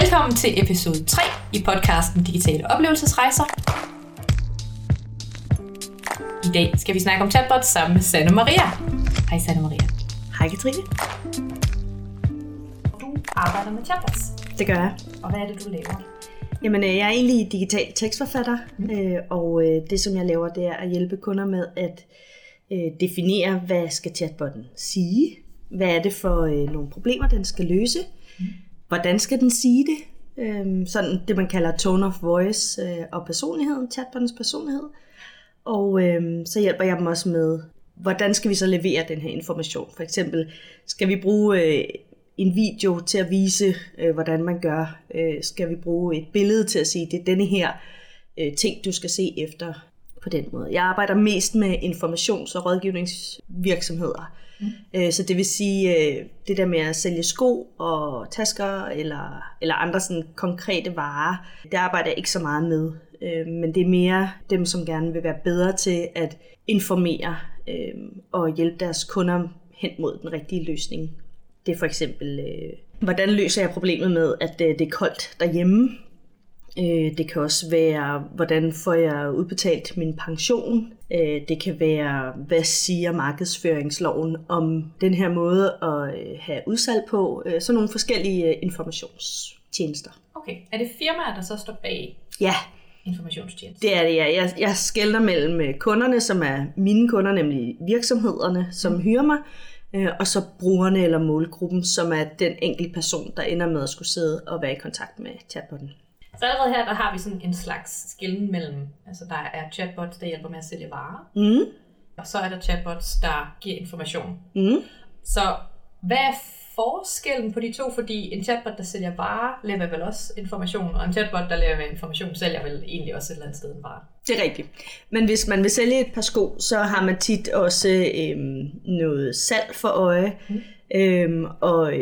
Velkommen til episode 3 i podcasten Digitale Oplevelsesrejser. I dag skal vi snakke om chatbots sammen med Sanne Maria. Hej Sanne Maria. Hej Katrine. Du arbejder med chatbots. Det gør jeg. Og hvad er det, du laver? Jamen, øh, jeg er egentlig digital tekstforfatter, mm. og øh, det som jeg laver, det er at hjælpe kunder med at definere, hvad skal chatbotten sige? Hvad er det for nogle problemer, den skal løse? Mm. Hvordan skal den sige det? Øh, sådan det, man kalder tone of voice øh, og personligheden, chatbottens personlighed. Og øh, så hjælper jeg dem også med, hvordan skal vi så levere den her information? For eksempel, skal vi bruge øh, en video til at vise, øh, hvordan man gør? Øh, skal vi bruge et billede til at sige, det er denne her øh, ting, du skal se efter på den måde? Jeg arbejder mest med informations- og rådgivningsvirksomheder. Mm. Øh, så det vil sige, øh, det der med at sælge sko og tasker eller, eller andre sådan konkrete varer, det arbejder jeg ikke så meget med. Øh, men det er mere dem, som gerne vil være bedre til at informere øh, og hjælpe deres kunder hen mod den rigtige løsning. Det er for eksempel, hvordan løser jeg problemet med, at det er koldt derhjemme? Øh, det kan også være, hvordan får jeg udbetalt min pension? Øh, det kan være, hvad siger markedsføringsloven om den her måde at øh, have udsalg på? Øh, sådan nogle forskellige øh, informationstjenester. Okay, er det firmaer, der så står bag? Ja, informationstjeneste. Det er det, ja. Jeg, jeg skælder mellem kunderne, som er mine kunder, nemlig virksomhederne, som mm. hyrer mig, øh, og så brugerne eller målgruppen, som er den enkelte person, der ender med at skulle sidde og være i kontakt med chatbotten. Så allerede her, der har vi sådan en slags skillen mellem, altså der er chatbots, der hjælper med at sælge varer, mm. og så er der chatbots, der giver information. Mm. Så hvad er forskellen på de to? Fordi en chatbot, der sælger varer, leverer vel også information, og en chatbot, der leverer information, sælger vel egentlig også et eller andet sted en vare. Det er rigtigt. Men hvis man vil sælge et par sko, så har man tit også øhm, noget salg for øje, mm. øhm, og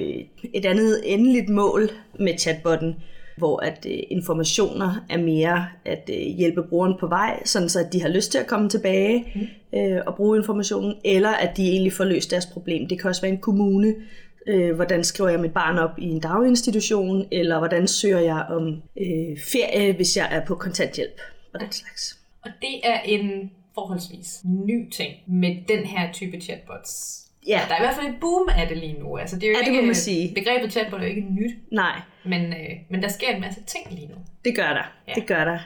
et andet endeligt mål med chatbotten, hvor at øh, informationer er mere at øh, hjælpe brugeren på vej, sådan så at de har lyst til at komme tilbage mm. øh, og bruge informationen, eller at de egentlig får løst deres problem. Det kan også være en kommune, øh, hvordan skriver jeg mit barn op i en daginstitution, eller hvordan søger jeg om øh, ferie, hvis jeg er på kontanthjælp, og den slags. Og det er en forholdsvis ny ting med den her type chatbots. Ja. Der er i hvert fald et boom af det lige nu. Altså, det er jo ja, ikke, det må man sige. Begrebet chatbot er jo ikke nyt. Nej. Men, øh, men der sker en masse ting lige nu. Det gør der. Ja. Det gør der.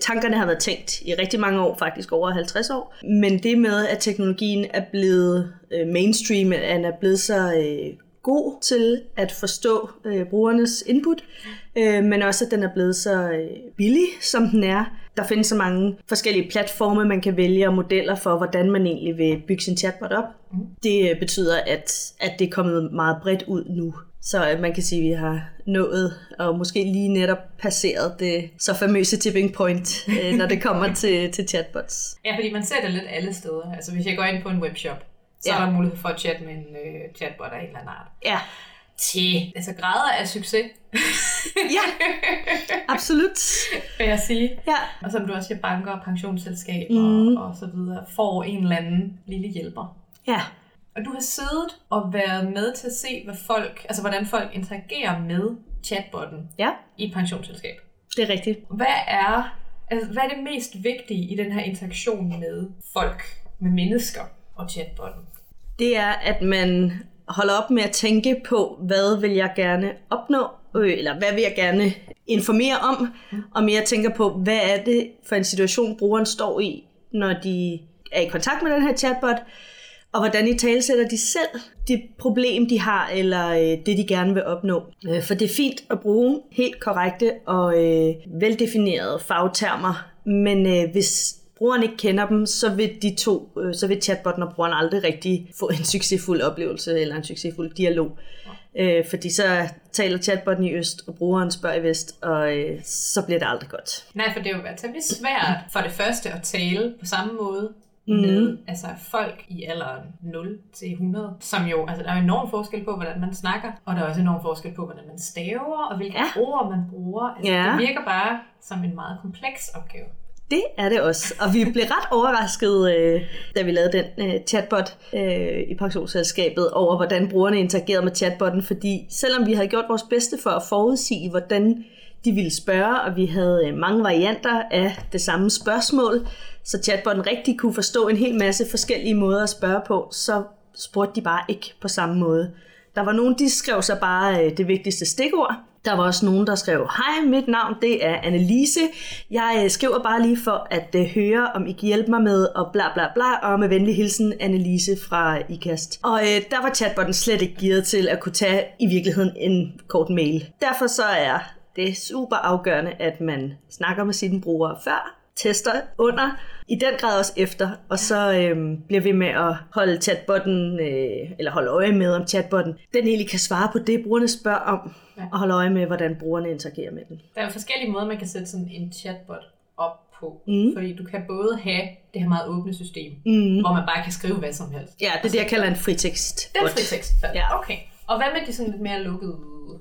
Tankerne har været tænkt i rigtig mange år, faktisk over 50 år. Men det med, at teknologien er blevet øh, mainstream, at den er blevet så øh, god til at forstå øh, brugernes input, øh, men også at den er blevet så øh, billig, som den er. Der findes så mange forskellige platforme, man kan vælge og modeller for, hvordan man egentlig vil bygge sin chatbot op. Mm. Det øh, betyder, at, at det er kommet meget bredt ud nu. Så øh, man kan sige, at vi har nået og måske lige netop passeret det så famøse tipping point, øh, når det kommer til, til chatbots. Ja, fordi man ser det lidt alle steder. Altså hvis jeg går ind på en webshop, så ja. er der mulighed for at chatte med en øh, chatbot af en eller anden art. Ja. Til altså grader af succes. ja, absolut. Vil jeg sige. Ja. Og som du også siger, banker og pensionsselskaber mm. og, og så videre, får en eller anden lille hjælper. Ja. Og du har siddet og været med til at se, hvad folk, altså hvordan folk interagerer med chatbotten ja. i et pensionsselskab. Det er rigtigt. Hvad er, altså, hvad er det mest vigtige i den her interaktion med folk, med mennesker? og chatbotten? Det er, at man holder op med at tænke på, hvad vil jeg gerne opnå, øh, eller hvad vil jeg gerne informere om, mm. og mere tænker på, hvad er det for en situation, brugeren står i, når de er i kontakt med den her chatbot, og hvordan i talsætter de selv det problem, de har, eller øh, det, de gerne vil opnå. Øh, for det er fint at bruge helt korrekte og øh, veldefinerede fagtermer, men øh, hvis brugeren ikke kender dem, så vil de to, øh, så vil chatbotten og brugeren aldrig rigtig få en succesfuld oplevelse eller en succesfuld dialog. Øh, fordi så taler chatbotten i øst, og brugeren spørger i vest, og øh, så bliver det aldrig godt. Nej, for det er jo temmelig svært for det første at tale på samme måde mm. med altså folk i alderen 0 til 100, som jo, altså der er enorm forskel på, hvordan man snakker, og der er også enorm forskel på, hvordan man staver, og hvilke ja. ord man bruger. Altså, ja. Det virker bare som en meget kompleks opgave. Det er det også, og vi blev ret overrasket, øh, da vi lavede den øh, chatbot øh, i pensionsselskabet, over hvordan brugerne interagerede med chatbotten, fordi selvom vi havde gjort vores bedste for at forudsige, hvordan de ville spørge, og vi havde øh, mange varianter af det samme spørgsmål, så chatbotten rigtig kunne forstå en hel masse forskellige måder at spørge på, så spurgte de bare ikke på samme måde. Der var nogen, de skrev så bare øh, det vigtigste stikord. Der var også nogen, der skrev, hej, mit navn det er Annelise. Jeg øh, skriver bare lige for at øh, høre, om I kan hjælpe mig med, og bla bla bla, og med venlig hilsen Annelise fra IKAST. Og øh, der var chatbotten slet ikke gearet til at kunne tage i virkeligheden en kort mail. Derfor så er det super afgørende, at man snakker med sine brugere før, tester under, i den grad også efter, og så øhm, bliver vi med at holde chatbotten, øh, eller holde øje med, om chatbotten, den egentlig kan svare på det, brugerne spørger om, ja. og holde øje med, hvordan brugerne interagerer med den. Der er jo forskellige måder, man kan sætte sådan en chatbot op på. Mm. Fordi du kan både have det her meget åbne system, mm. hvor man bare kan skrive hvad som helst. Ja, det er det, jeg kalder en fritekst. Det er en fritekst. Ja. Okay. Og hvad med de sådan lidt mere lukkede?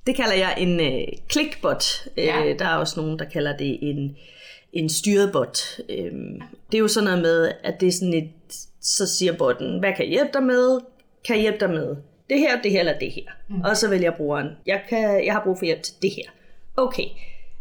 Det kalder jeg en øh, clickbot. Ja. Øh, der er også nogen, der kalder det en en styret bot. Øhm, det er jo sådan noget med, at det er sådan et, så siger botten, hvad kan jeg hjælpe dig med? Kan jeg hjælpe dig med det her, det her eller det her? Mm. Og så vælger brugeren, jeg, kan, jeg har brug for hjælp til det her. Okay,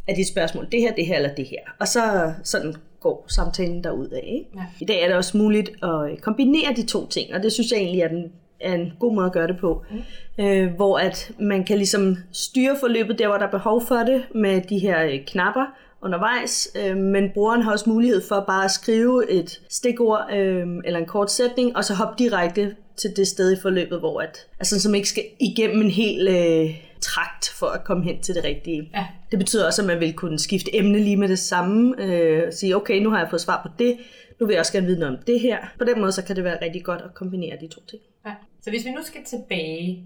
er dit spørgsmål det her, det her eller det her? Og så sådan går samtalen derud af. Ikke? Ja. I dag er det også muligt at kombinere de to ting, og det synes jeg egentlig er den er en god måde at gøre det på. Mm. Øh, hvor at man kan ligesom styre forløbet der, hvor der er behov for det, med de her øh, knapper, undervejs, øh, men brugeren har også mulighed for bare at skrive et stikord øh, eller en kort sætning, og så hoppe direkte til det sted i forløbet, hvor at, altså, som ikke skal igennem en hel øh, trakt for at komme hen til det rigtige. Ja. Det betyder også, at man vil kunne skifte emne lige med det samme, øh, sige, okay, nu har jeg fået svar på det, nu vil jeg også gerne vide noget om det her. På den måde, så kan det være rigtig godt at kombinere de to ting. Ja. Så hvis vi nu skal tilbage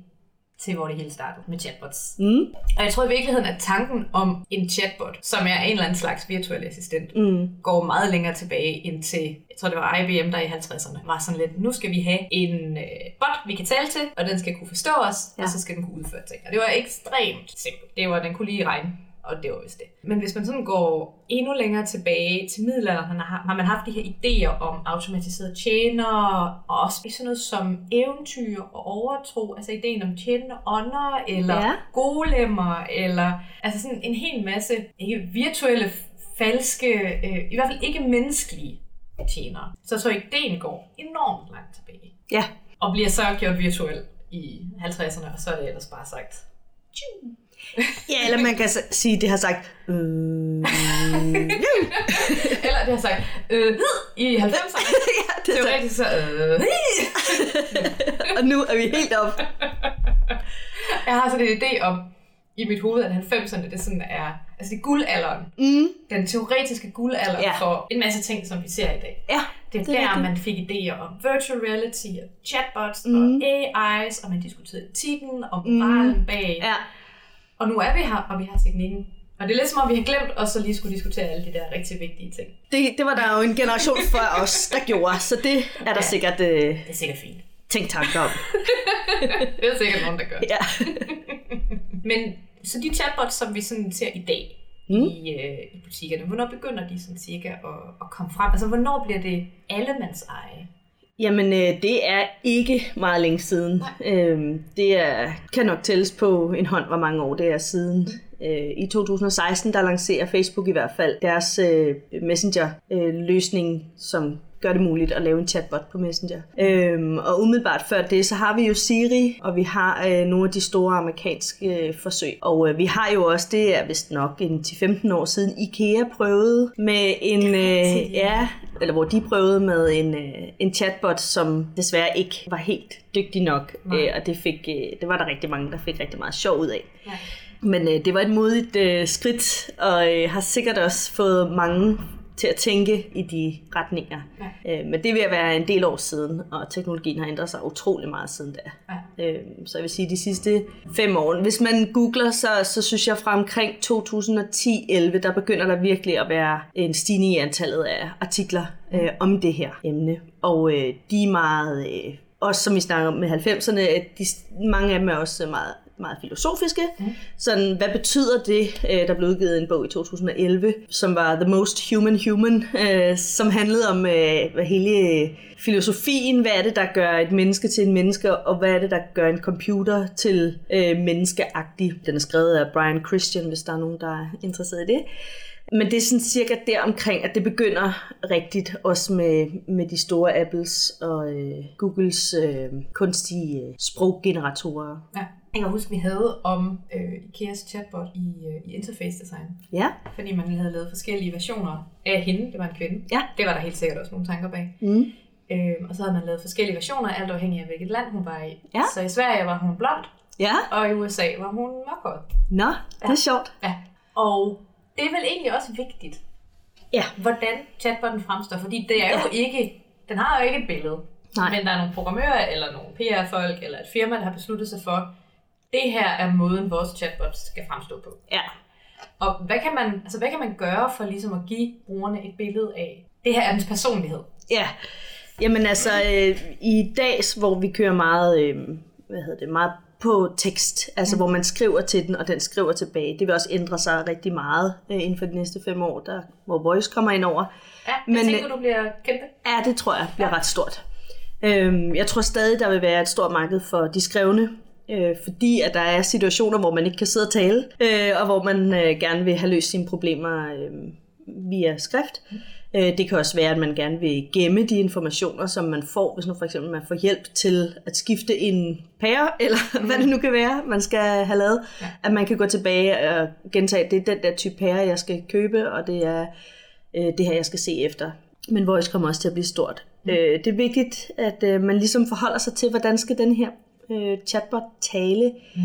til hvor det hele startede med chatbots. Mm. Og jeg tror i virkeligheden, at tanken om en chatbot, som er en eller anden slags virtuel assistent, mm. går meget længere tilbage end til, jeg tror det var IBM, der i 50'erne var sådan lidt, nu skal vi have en øh, bot, vi kan tale til, og den skal kunne forstå os, ja. og så skal den kunne udføre ting. Og det var ekstremt simpelt. Det var, den kunne lige regne og det var vist det. Men hvis man sådan går endnu længere tilbage til middelalderen, har, har man haft de her idéer om automatiserede tjenere, og også sådan noget som eventyr og overtro, altså ideen om tjenende ånder, eller ja. golemmer, eller altså sådan en hel masse ikke, virtuelle, falske, øh, i hvert fald ikke menneskelige tjenere. Så så ideen går enormt langt tilbage. Ja. Og bliver så gjort virtuel i 50'erne, og så er det ellers bare sagt, Tju. Ja, eller man kan sige, at det har sagt... Øh, eller det har sagt... Øh, I 90'erne. ja, det er rigtig så... Øh. og nu er vi helt op. Jeg har sådan en idé om, i mit hoved, at 90'erne, det sådan er, altså det er guldalderen. Mm. Den teoretiske guldalder ja. for en masse ting, som vi ser i dag. Ja, det er det der, rigtigt. man fik idéer om virtual reality og chatbots mm. og AIs, og man diskuterede etikken og moralen mm. bag. Ja og nu er vi her, og vi har teknikken. Og det er lidt som om, vi har glemt og så lige skulle diskutere alle de der rigtig vigtige ting. Det, det var der jo en generation før os, der gjorde, så det er der ja, sikkert... Øh, det er sikkert fint. Tænk tanker om. det er sikkert nogen, der gør. Ja. Men så de chatbots, som vi sådan ser i dag, mm. i, øh, i butikkerne, hvornår begynder de sådan cirka at, at komme frem? Altså, hvornår bliver det allemands eje? Jamen, øh, det er ikke meget længe siden. Øh, det er, kan nok tælles på en hånd, hvor mange år det er siden. Øh, I 2016, der lancerer Facebook i hvert fald deres øh, Messenger-løsning, øh, som gør det muligt at lave en chatbot på Messenger. Øhm, og umiddelbart før det, så har vi jo Siri, og vi har øh, nogle af de store amerikanske øh, forsøg. Og øh, vi har jo også, det er vist nok en 10-15 år siden, IKEA prøvede med en, øh, ja, eller hvor de prøvede med en, øh, en chatbot, som desværre ikke var helt dygtig nok. Øh, og det, fik, øh, det var der rigtig mange, der fik rigtig meget sjov ud af. Ja. Men øh, det var et modigt øh, skridt, og øh, har sikkert også fået mange til at tænke i de retninger. Ja. Øh, men det vil være en del år siden, og teknologien har ændret sig utrolig meget siden da. Ja. Øh, så jeg vil sige, de sidste fem år. Hvis man googler, så, så synes jeg fra omkring 2010-11, der begynder der virkelig at være en stigning i antallet af artikler øh, om det her emne. Og øh, de er meget... Øh, også som vi snakker om med 90'erne, de, mange af dem er også meget meget filosofiske. Mm. Sådan, hvad betyder det? Øh, der blev udgivet en bog i 2011, som var The Most Human Human, øh, som handlede om øh, hvad hele filosofien. Hvad er det, der gør et menneske til en menneske, og hvad er det, der gør en computer til menneskeagtig? Den er skrevet af Brian Christian, hvis der er nogen, der er interesseret i det. Men det er sådan cirka der omkring, at det begynder rigtigt, også med, med de store Apples og øh, Googles øh, kunstige øh, sproggeneratorer. Ja. Jeg kan huske, vi havde om øh, IKEA's chatbot i, øh, i Interface Design. Ja. Fordi man havde lavet forskellige versioner af hende. Det var en kvinde. Ja. Det var der helt sikkert også nogle tanker bag. Mm. Øh, og så havde man lavet forskellige versioner, alt afhængig af hvilket land hun var i. Ja. Så i Sverige var hun blond, Ja. og i USA var hun mørkhåret. Nå, det er sjovt. Ja. Og det er vel egentlig også vigtigt, Ja. hvordan chatbotten fremstår, fordi det er jo ikke, den har jo ikke et billede. Nej. Men der er nogle programmører, eller nogle PR-folk, eller et firma, der har besluttet sig for, det her er måden, vores chatbot skal fremstå på. Ja. Og hvad kan man, altså, hvad kan man gøre for ligesom at give brugerne et billede af, det her er dens personlighed? Ja. Jamen altså, øh, i dags, hvor vi kører meget, øh, hvad hedder det, meget på tekst, altså mm. hvor man skriver til den, og den skriver tilbage. Det vil også ændre sig rigtig meget øh, inden for de næste fem år, der, hvor Voice kommer ind over. Ja, jeg Men, tænker, du bliver kæmpe. Ja, det tror jeg bliver ret stort. Øhm, jeg tror stadig, der vil være et stort marked for de skrevne, øh, fordi at der er situationer, hvor man ikke kan sidde og tale, øh, og hvor man øh, gerne vil have løst sine problemer øh, via skrift. Øh, det kan også være, at man gerne vil gemme de informationer, som man får, hvis nu for eksempel man får hjælp til at skifte en pære, eller mm. hvad det nu kan være, man skal have lavet. Ja. At man kan gå tilbage og gentage, det er den der type pære, jeg skal købe, og det er øh, det her, jeg skal se efter. Men Voice kommer også til at blive stort. Mm. Øh, det er vigtigt, at øh, man ligesom forholder sig til, hvordan skal den her øh, chatbot tale. Mm.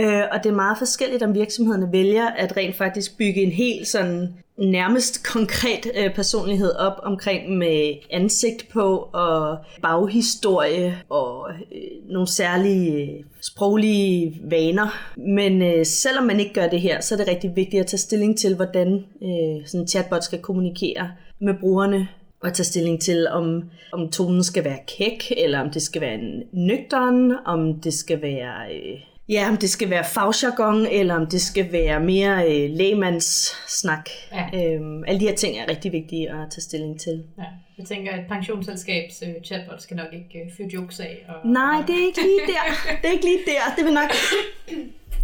Øh, og det er meget forskelligt, om virksomhederne vælger at rent faktisk bygge en helt sådan nærmest konkret øh, personlighed op omkring med ansigt på og baghistorie og øh, nogle særlige øh, sproglige vaner. Men øh, selvom man ikke gør det her, så er det rigtig vigtigt at tage stilling til, hvordan øh, sådan en chatbot skal kommunikere med brugerne og tage stilling til, om, om tonen skal være kæk, eller om det skal være en nøgteren, om det skal være... Øh, Ja, om det skal være fagjargon, eller om det skal være mere øh, lægmandssnak. Ja. Øhm, alle de her ting er rigtig vigtige at tage stilling til. Ja. Jeg tænker, at pensionsselskabs øh, chatbot skal nok ikke øh, fyre jokes af. Og, Nej, det er ikke lige der. Det er ikke lige der. Det vil nok,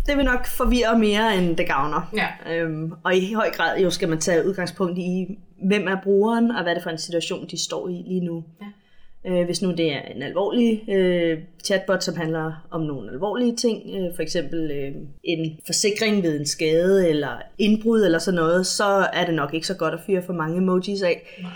det vil nok forvirre mere, end det gavner. Ja. Øhm, og i høj grad jo skal man tage udgangspunkt i, hvem er brugeren, og hvad er det for en situation, de står i lige nu. Ja. Øh, hvis nu det er en alvorlig øh, chatbot, som handler om nogle alvorlige ting, øh, for eksempel øh, en forsikring ved en skade eller indbrud eller sådan noget, så er det nok ikke så godt at fyre for mange emojis af. Nej.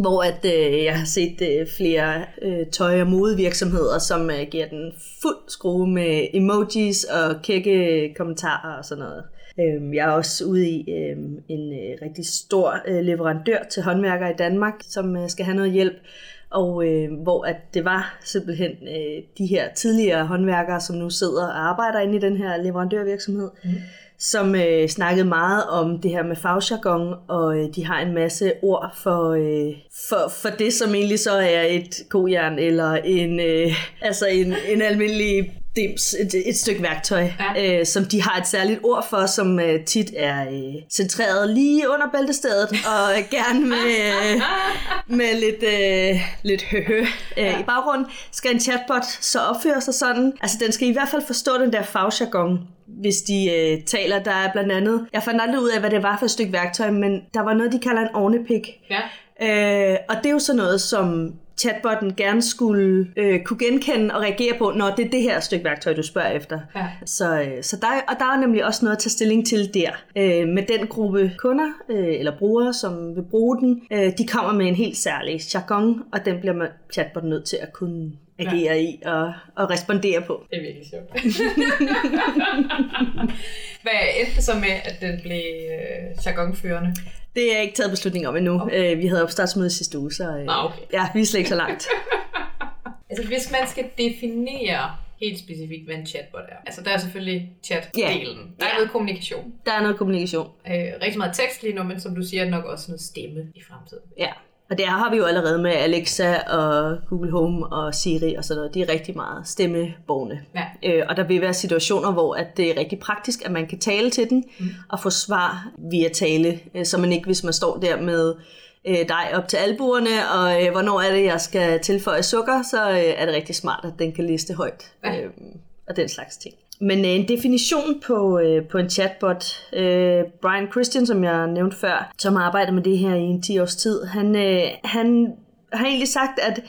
Hvor at øh, jeg har set øh, flere øh, tøj- og modevirksomheder, som øh, giver den fuld skrue med emojis og kække kommentarer og sådan noget. Øh, jeg er også ude i øh, en øh, rigtig stor øh, leverandør til håndværkere i Danmark, som øh, skal have noget hjælp. Og øh, hvor at det var simpelthen øh, de her tidligere håndværkere, som nu sidder og arbejder inde i den her leverandørvirksomhed, mm. som øh, snakkede meget om det her med fagjargon, og øh, de har en masse ord for, øh, for, for det, som egentlig så er et kojern, eller en, øh, altså en, en almindelig dims, et, et stykke værktøj, Ja. øh, som de har et særligt ord for, som øh, tit er øh, centreret lige under bæltestedet, og øh, gerne med, øh, med lidt, øh, lidt høhø øh, Ja. i baggrunden. Skal en chatbot så opføre sig sådan? Altså, den skal i hvert fald forstå den der fagjargon, hvis de øh, taler. Der er blandt andet, jeg fandt aldrig ud af, hvad det var for et stykke værktøj, men der var noget, de kalder en ornepik. Ja. Øh, og det er jo sådan noget, som chatbotten gerne skulle øh, kunne genkende og reagere på, når det er det her stykke værktøj, du spørger efter. Ja. Så, øh, så der, er- og der er nemlig også noget at tage stilling til der. Øh, med den gruppe kunder øh, eller brugere, som vil bruge den, øh, de kommer med en helt særlig jargon, og den bliver man chatbotten nødt til at kunne agere ja. i og, og respondere på. Det er virkelig sjovt. Hvad endte det så med, at den blev øh, jargonførende? Det er ikke taget beslutning om endnu. Okay. Øh, vi havde opstartsmøde sidste uge, så øh, Nå, okay. ja, vi er slet ikke så langt. Altså hvis man skal definere helt specifikt, hvad en chatbot er. Altså der er selvfølgelig chat-delen. Der er Ja. noget kommunikation. Der er noget kommunikation. Øh, rigtig meget tekst lige nu, men som du siger, nok også noget stemme i fremtiden. Ja, Og der har vi jo allerede med Alexa og Google Home og Siri og sådan noget. De er rigtig meget stemmeborgende. Ja. Øh, og der vil være situationer, hvor at det er rigtig praktisk, at man kan tale til den mm. og få svar via tale, øh, så man ikke, hvis man står der med øh, dig op til albuerne, og øh, hvornår er det, jeg skal tilføje sukker, så øh, er det rigtig smart, at den kan liste højt. Ja. Øh, og den slags ting. Men øh, en definition på, øh, på en chatbot, øh, Brian Christian, som jeg nævnte før, som har arbejdet med det her i en 10 års tid, han, øh, han har egentlig sagt, at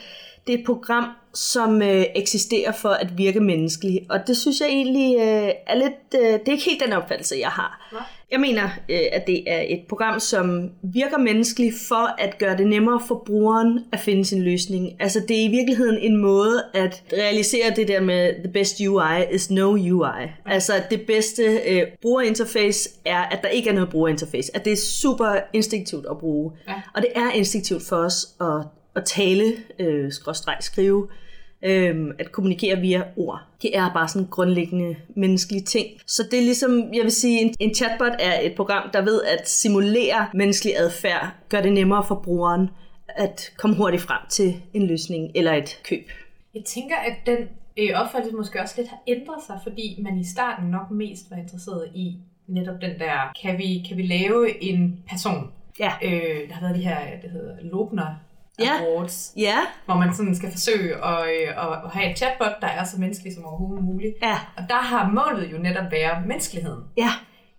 det er et program, som øh, eksisterer for at virke menneskeligt. Og det synes jeg egentlig øh, er lidt... Øh, det er ikke helt den opfattelse, jeg har. Nej. Jeg mener, øh, at det er et program, som virker menneskeligt for at gøre det nemmere for brugeren at finde sin løsning. Altså det er i virkeligheden en måde at realisere det der med the best UI is no UI. Altså det bedste øh, brugerinterface er, at der ikke er noget brugerinterface. At det er super instinktivt at bruge. Ja. Og det er instinktivt for os at, at tale, øh, skråstreg, skrive, øhm, at kommunikere via ord. Det er bare sådan en grundlæggende menneskelige ting. Så det er ligesom, jeg vil sige, en, en chatbot er et program, der ved at simulere menneskelig adfærd, gør det nemmere for brugeren at komme hurtigt frem til en løsning eller et køb. Jeg tænker, at den øh, opfattelse måske også lidt har ændret sig, fordi man i starten nok mest var interesseret i netop den der, kan vi, kan vi lave en person? Ja. Øh, der har været de her, det hedder Lobner Ja. Awards, Ja, hvor man sådan skal forsøge at, øh, at, at have et chatbot, der er så menneskelig som overhovedet muligt. ja, Og der har målet jo netop været menneskeligheden. ja.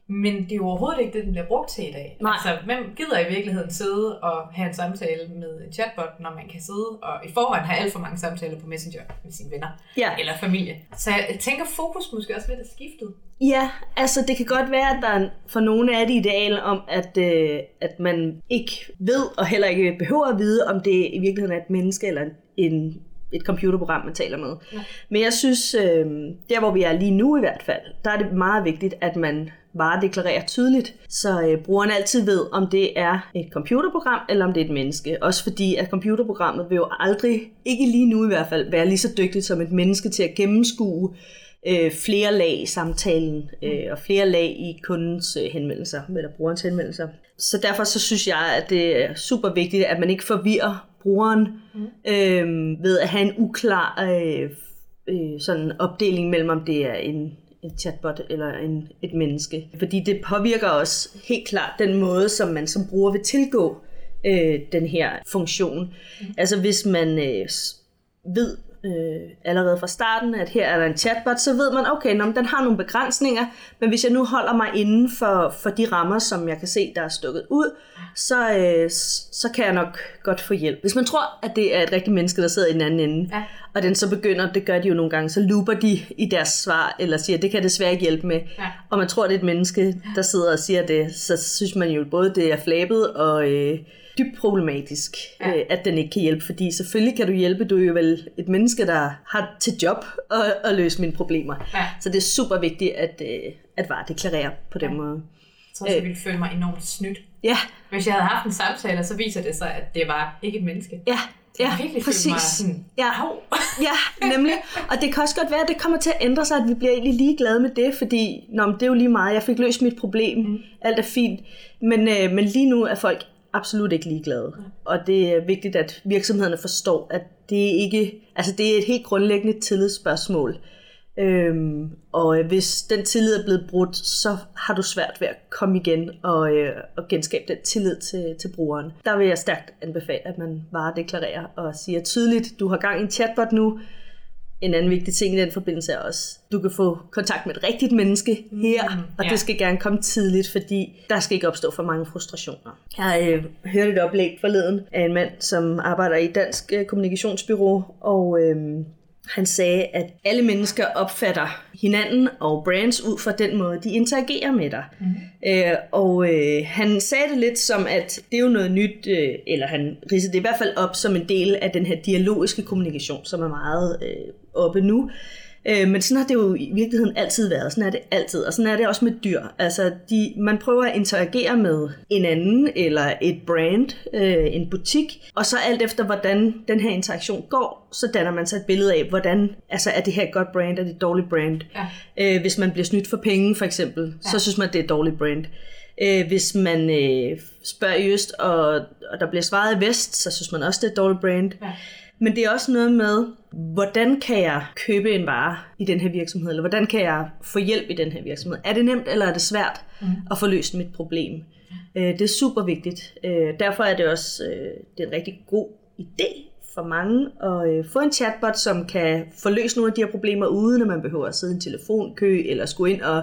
Men det er jo overhovedet ikke det, den bliver brugt til i dag. Nej. Altså, hvem gider i virkeligheden sidde og have en samtale med en chatbot, når man kan sidde og i forvejen have alt for mange samtaler på Messenger med sine venner Ja. eller familie. Så jeg tænker, fokus måske også lidt er skiftet. Ja, altså det kan godt være, at der er for nogle af det ideal om, at, øh, at man ikke ved, og heller ikke behøver at vide, om det i virkeligheden er et menneske eller en, et computerprogram, man taler med. Ja. Men jeg synes, øh, der hvor vi er lige nu i hvert fald, der er det meget vigtigt, at man bare deklarerer tydeligt, så øh, brugeren altid ved, om det er et computerprogram, eller om det er et menneske. Også fordi, at computerprogrammet vil jo aldrig, ikke lige nu i hvert fald, være lige så dygtigt som et menneske til at gennemskue øh, flere lag i samtalen, øh, og flere lag i kundens øh, henvendelser, eller brugerens henvendelser. Så derfor så synes jeg, at det er super vigtigt, at man ikke forvirrer brugeren mm. øh, ved at have en uklar øh, øh, sådan opdeling mellem, om det er en, en chatbot eller en, et menneske. Fordi det påvirker også helt klart den måde, som man som bruger vil tilgå øh, den her funktion. Mm. Altså hvis man øh, ved øh, allerede fra starten, at her er der en chatbot, så ved man, okay, nå, den har nogle begrænsninger, men hvis jeg nu holder mig inden for, for de rammer, som jeg kan se, der er stukket ud, så, øh, så kan jeg nok godt få hjælp. Hvis man tror, at det er et rigtigt menneske, der sidder i den anden ende, Ja. og den så begynder, det gør de jo nogle gange, så looper de i deres svar, eller siger, det kan jeg desværre ikke hjælpe med. Ja. Og man tror, det er et menneske, der sidder og siger det, så synes man jo både, det er flabet og øh, dybt problematisk, Ja. øh, at den ikke kan hjælpe. Fordi selvfølgelig kan du hjælpe, du er jo vel et menneske, der har til job at, at løse mine problemer. Ja. Så det er super vigtigt at, øh, at bare deklarere på den Ja. måde. Også, jeg ville føle mig enormt snydt. Ja, Hvis jeg havde haft en samtale, så viser det sig, at det var ikke et menneske. ja, ja, følt mig præcis. sådan, Ja. Ja, nemlig. Og det kan også godt være, at det kommer til at ændre sig, at vi bliver egentlig ligeglade med det, fordi nå, men det er jo lige meget, jeg fik løst mit problem, mm. alt er fint. Men, øh, men lige nu er folk absolut ikke ligeglade. Og det er vigtigt, at virksomhederne forstår, at det ikke, altså det er et helt grundlæggende tillidsspørgsmål. Øhm, og øh, hvis den tillid er blevet brudt, så har du svært ved at komme igen og, øh, og genskabe den tillid til, til brugeren. Der vil jeg stærkt anbefale, at man bare deklarerer og siger tydeligt, du har gang i en chatbot nu. En anden vigtig ting i den forbindelse er også, du kan få kontakt med et rigtigt menneske her, Mm, og ja. det skal gerne komme tidligt, fordi der skal ikke opstå for mange frustrationer. Jeg øh, hørte et oplæg forleden af en mand, som arbejder i et dansk øh, kommunikationsbyrå, og øh, han sagde, at alle mennesker opfatter hinanden og brands ud fra den måde, de interagerer med dig. Mm. Øh, og øh, han sagde det lidt som, at det er jo noget nyt, øh, eller han ridsede det i hvert fald op som en del af den her dialogiske kommunikation, som er meget øh, oppe nu. Øh, men sådan har det jo i virkeligheden altid været. Sådan er det altid. Og sådan er det også med dyr. Altså, de, man prøver at interagere med en anden, eller et brand, øh, en butik. Og så alt efter, hvordan den her interaktion går, så danner man sig et billede af, hvordan altså, er det her et godt brand, er det et dårligt brand. Ja. Øh, hvis man bliver snydt for penge, for eksempel, ja. så synes man, det er et dårligt brand. Øh, hvis man øh, spørger i øst, og, og der bliver svaret i vest, så synes man også, det er et dårligt brand. Ja. Men det er også noget med, hvordan kan jeg købe en vare i den her virksomhed, eller hvordan kan jeg få hjælp i den her virksomhed? Er det nemt, eller er det svært mm. at få løst mit problem? Øh, det er super vigtigt. Øh, derfor er det også øh, det er en rigtig god idé for mange at få en chatbot, som kan få løst nogle af de her problemer, uden at man behøver at sidde i en telefonkø, eller skulle ind og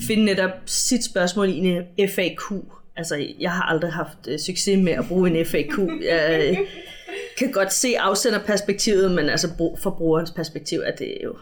finde netop sit spørgsmål i en FAQ. Altså, jeg har aldrig haft succes med at bruge en FAQ. Jeg kan godt se afsenderperspektivet, men altså fra brugerens perspektiv er det jo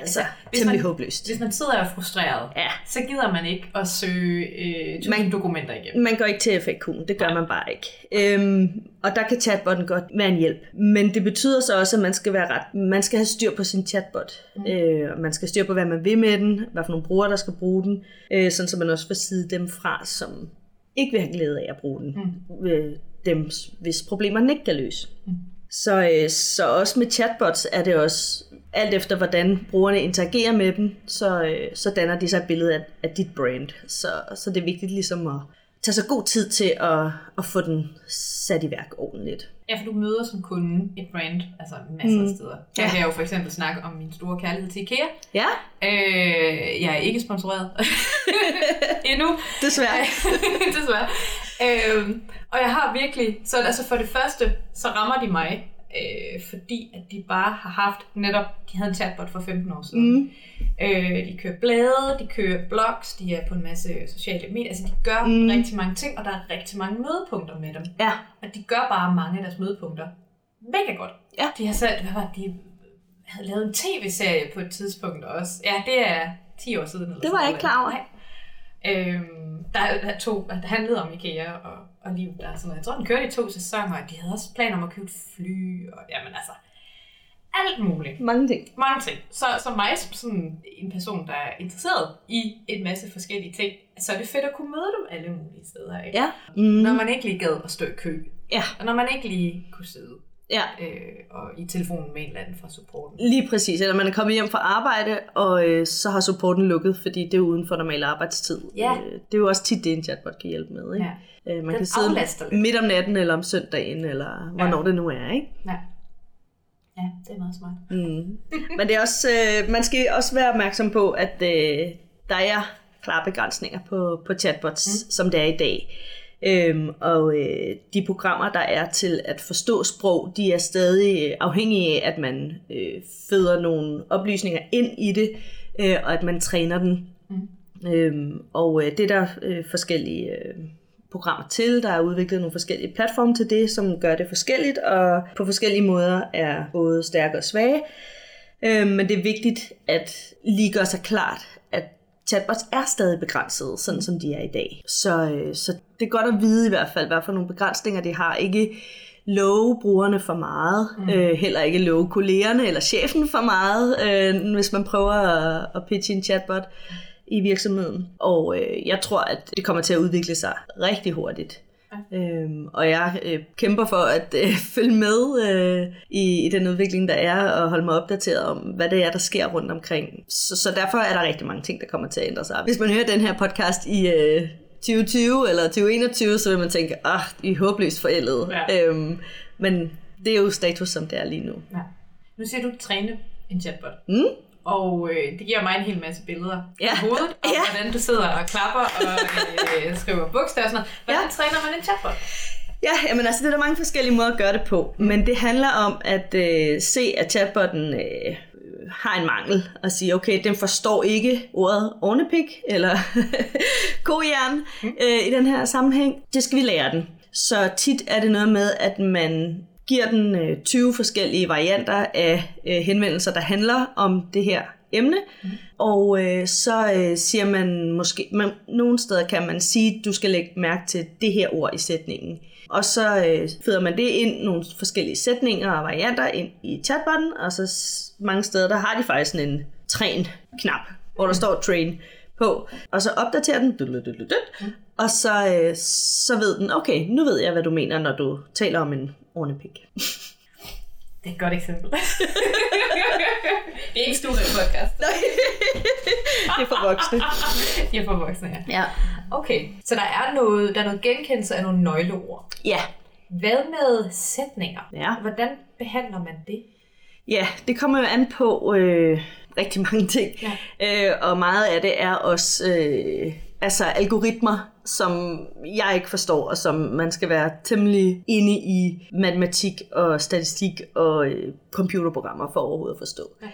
altså, hvis temmelig man- håbløst. Hvis man sidder og er frustreret, Ja. så gider man ikke at søge øh, Man- dokumenter igennem. Man går ikke til FAQ'en, det gør man bare ikke. Øhm, og der kan chatbotten godt være en hjælp. Men det betyder så også, at man skal være ret, man skal have styr på sin chatbot. Mm. Øh, og man skal styr på, hvad man vil med den, hvad for nogle brugere, der skal bruge den, øh, sådan så man også får side dem fra, som ikke vil have glæde af at bruge den. Mm. Øh, dem, hvis problemerne ikke kan løse. Mm. Så, øh, så også med chatbots er det også, alt efter hvordan brugerne interagerer med dem, så, øh, så danner de sig et billede af, af dit brand. Så, så det er vigtigt ligesom at tage så god tid til at, at få den sat i værk ordentligt. Ja, for du møder som kunde et brand, altså masser af steder. Der Ja. kan jeg jo for eksempel snakke om min store kærlighed til IKEA. Ja, Øh, jeg er ikke sponsoreret endnu. desværre. Desværre. Øhm, og jeg har virkelig, så altså for det første, så rammer de mig, øh, fordi at de bare har haft netop, de havde en chatbot for 15 år siden. Mm. Øh, de kører blade, de kører blogs, de er på en masse sociale medier, altså de gør mm. rigtig mange ting, og der er rigtig mange mødepunkter med dem. Ja, Og de gør bare mange af deres mødepunkter mega godt. Ja. De har sat, hvad var det, de havde lavet en tv-serie på et tidspunkt også. Ja, det er 10 år siden. Eller Det var jeg ikke klar over. Nej. Øhm, der, der, to, der handlede om IKEA og, og liv der. er Sådan noget. Jeg tror, den kørte i to sæsoner, og de havde også planer om at købe et fly. Og, jamen altså, alt muligt. mange ting. Mange ting. Så, så mig som sådan en person, der er interesseret i en masse forskellige ting, så er det fedt at kunne møde dem alle mulige steder. Ikke? Ja. Mm. Når man ikke lige gad at stå i kø. Ja. Og når man ikke lige kunne sidde Ja, øh, og i telefonen med en eller anden fra supporten. lige præcis. Eller man er kommet hjem fra arbejde, og øh, så har supporten lukket, fordi det er uden for normal arbejdstid. Ja. Øh, det er jo også tit det, en chatbot kan hjælpe med. Ikke? Ja. Øh, man Den kan sidde lidt. midt om natten, eller om søndagen, eller hvornår det nu er. Ikke? Ja. ja, det er meget smart. Mm. Men det er også, øh, man skal også være opmærksom på, at øh, der er klare begrænsninger på, på chatbots, mm. som det er i dag. Øhm, og øh, de programmer, der er til at forstå sprog, de er stadig afhængige af, at man øh, føder nogle oplysninger ind i det, øh, og at man træner den. Mm. Øhm, og øh, det er der øh, forskellige øh, programmer til. Der er udviklet nogle forskellige platforme til det, som gør det forskelligt, og på forskellige måder er både stærke og svage. Øh, men det er vigtigt at lige gøre sig klart, chatbots er stadig begrænsede, sådan som de er i dag. Så, øh, så det er godt at vide i hvert fald, hvad for nogle begrænsninger de har. Ikke love brugerne for meget, mm. øh, heller ikke love kollegerne eller chefen for meget, øh, hvis man prøver at, at pitche en chatbot i virksomheden. Og øh, jeg tror, at det kommer til at udvikle sig rigtig hurtigt. Øhm, og jeg øh, kæmper for at øh, følge med øh, i, i den udvikling, der er, og holde mig opdateret om, hvad det er, der sker rundt omkring. Så, så derfor er der rigtig mange ting, der kommer til at ændre sig. Hvis man hører den her podcast i øh, 2020 eller 2021, så vil man tænke, ah, I er håbløst forældet. Ja. Øhm, men det er jo status, som det er lige nu. Ja. Nu siger du træne en chatbot. Mm? Og øh, det giver mig en hel masse billeder Ja. i hovedet, om Ja. hvordan du sidder og klapper og øh, skriver bogstaver og sådan noget. Hvordan Ja. træner man en chatbot? Ja, jamen altså, det er der mange forskellige måder at gøre det på. Men det handler om at øh, se, at chatbotten øh, har en mangel. Og sige, okay, den forstår ikke ordet ornepik eller kojern øh, i den her sammenhæng. Det skal vi lære den. Så tit er det noget med, at man giver den øh, 20 forskellige varianter af øh, henvendelser, der handler om det her emne. Mm. Og øh, så øh, siger man måske, man, nogle steder kan man sige, du skal lægge mærke til det her ord i sætningen. Og så øh, føder man det ind, nogle forskellige sætninger og varianter ind i chatbotten, og så mange steder, der har de faktisk sådan en train-knap, hvor der står train på, og så opdaterer den, dut, og så, øh, så ved den, okay, nu ved jeg, hvad du mener, når du taler om en ornepik. Det er et godt eksempel. det er ikke studie podcast. det er for voksne. det er for voksne, ja. Ja. Okay, så der er noget, der er noget genkendelse af nogle nøgleord. Ja. Hvad med sætninger? Ja. Hvordan behandler man det? Ja, det kommer jo an på øh, rigtig mange ting. Ja. Øh, og meget af det er også øh, altså algoritmer, som jeg ikke forstår, og som man skal være temmelig inde i matematik og statistik og øh, computerprogrammer for overhovedet at forstå. Ja.